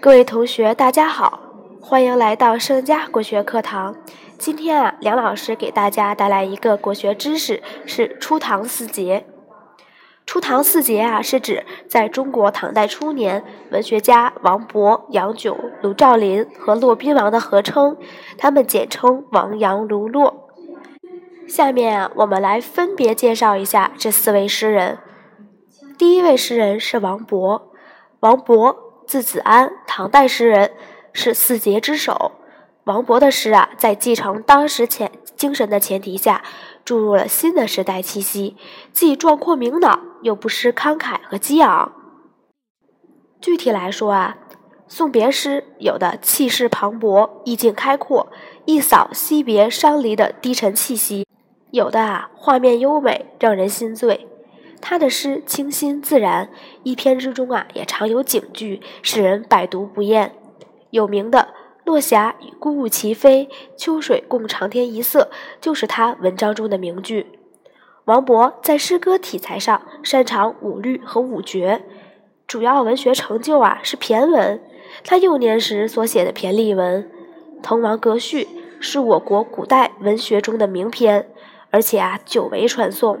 各位同学，大家好，欢迎来到盛佳国学课堂。今天啊，梁老师给大家带来一个国学知识，是初唐四杰。初唐四杰啊，是指在中国唐代初年，文学家王勃、杨炯、卢照邻和骆宾王的合称，他们简称王杨卢骆。下面啊，我们来分别介绍一下这四位诗人。第一位诗人是王勃，王勃字子安，唐代诗人，是四杰之首。王勃的诗啊，在继承当时前精神的前提下，注入了新的时代气息，既壮阔明朗，又不失慷慨和激昂。具体来说啊，送别诗有的气势磅礴，意境开阔，一扫惜别伤离的低沉气息。有的啊，画面优美，让人心醉。他的诗清新自然，一篇之中啊，也常有警句，使人百读不厌。有名的“落霞与孤鹜齐飞，秋水共长天一色”就是他文章中的名句。王勃在诗歌题材上擅长五律和五绝，主要文学成就啊是骈文。他幼年时所写的骈俪文《滕王阁序》是我国古代文学中的名篇。而且啊，久为传颂。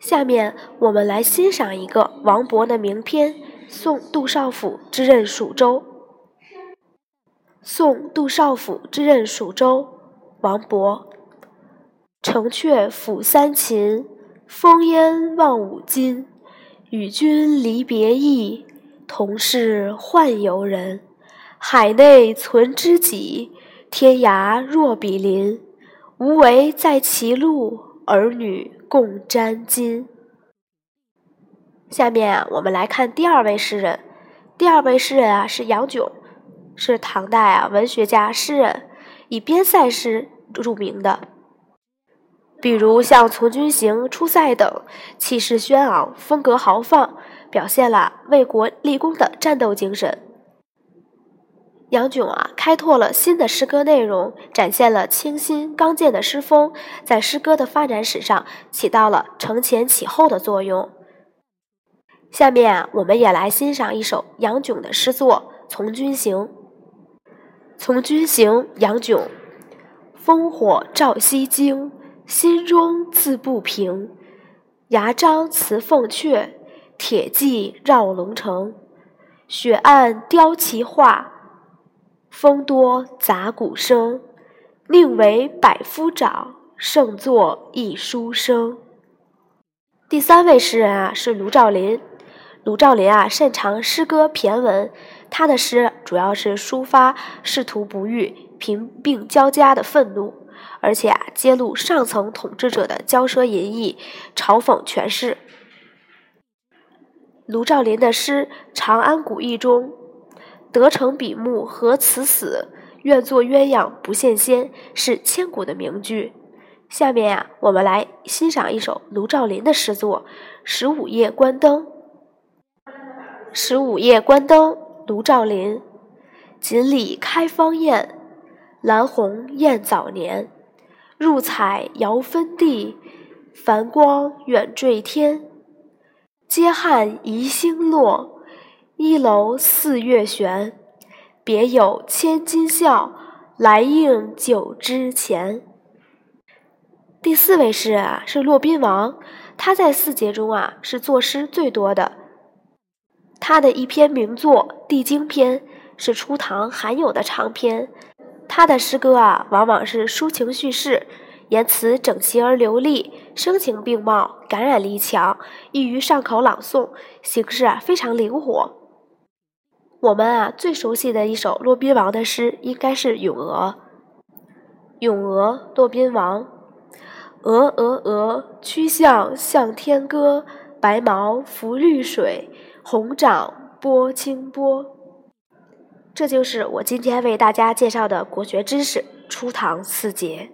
下面我们来欣赏一个王勃的名篇《送杜少府之任蜀州》。《送杜少府之任蜀州》，王勃。城阙辅三秦，烽烟望五津。与君离别意，同是宦游人。海内存知己，天涯若比邻。无为在歧路，儿女共沾巾。下面啊，我们来看第二位诗人。第二位诗人啊是杨炯，是唐代啊文学家、诗人，以边塞诗著名的。比如像《从军行》《出塞》等，气势轩昂，风格豪放，表现了为国立功的战斗精神。杨炯啊，开拓了新的诗歌内容，展现了清新刚健的诗风，在诗歌的发展史上起到了承前启后的作用。下面啊，我们也来欣赏一首杨炯的诗作《从军行》。《从军行》杨炯：烽火照西京，心中自不平。牙璋辞凤阙，铁骑绕龙城。雪暗雕旗画。风多杂鼓声，宁为百夫长，胜作一书生。第三位诗人啊是卢照邻。卢照邻啊擅长诗歌骈文，他的诗主要是抒发仕途不遇、贫病交加的愤怒，而且啊揭露上层统治者的骄奢淫逸、嘲讽权势。卢照邻的诗《长安古意》中。得成比目何辞死，愿作鸳鸯不羡仙，是千古的名句。下面呀，我们来欣赏一首卢照邻的诗作《十五夜观灯》。《十五夜观灯》，卢照邻。锦里开芳艳，兰红艳早年。入彩遥分地，繁光远坠天。接汉移星落。一楼四月悬，别有千金笑，来应酒之前。第四位诗人啊是骆宾王，他在四杰中啊是作诗最多的。他的一篇名作《地经篇》是初唐罕有的长篇。他的诗歌啊往往是抒情叙事，言辞整齐而流利，声情并茂，感染力强，易于上口朗诵，形式啊非常灵活。我们啊最熟悉的一首骆宾王的诗，应该是《咏鹅》。《咏鹅》骆宾王：鹅鹅鹅，曲项向天歌。白毛浮绿水，红掌拨清波。这就是我今天为大家介绍的国学知识——初唐四杰。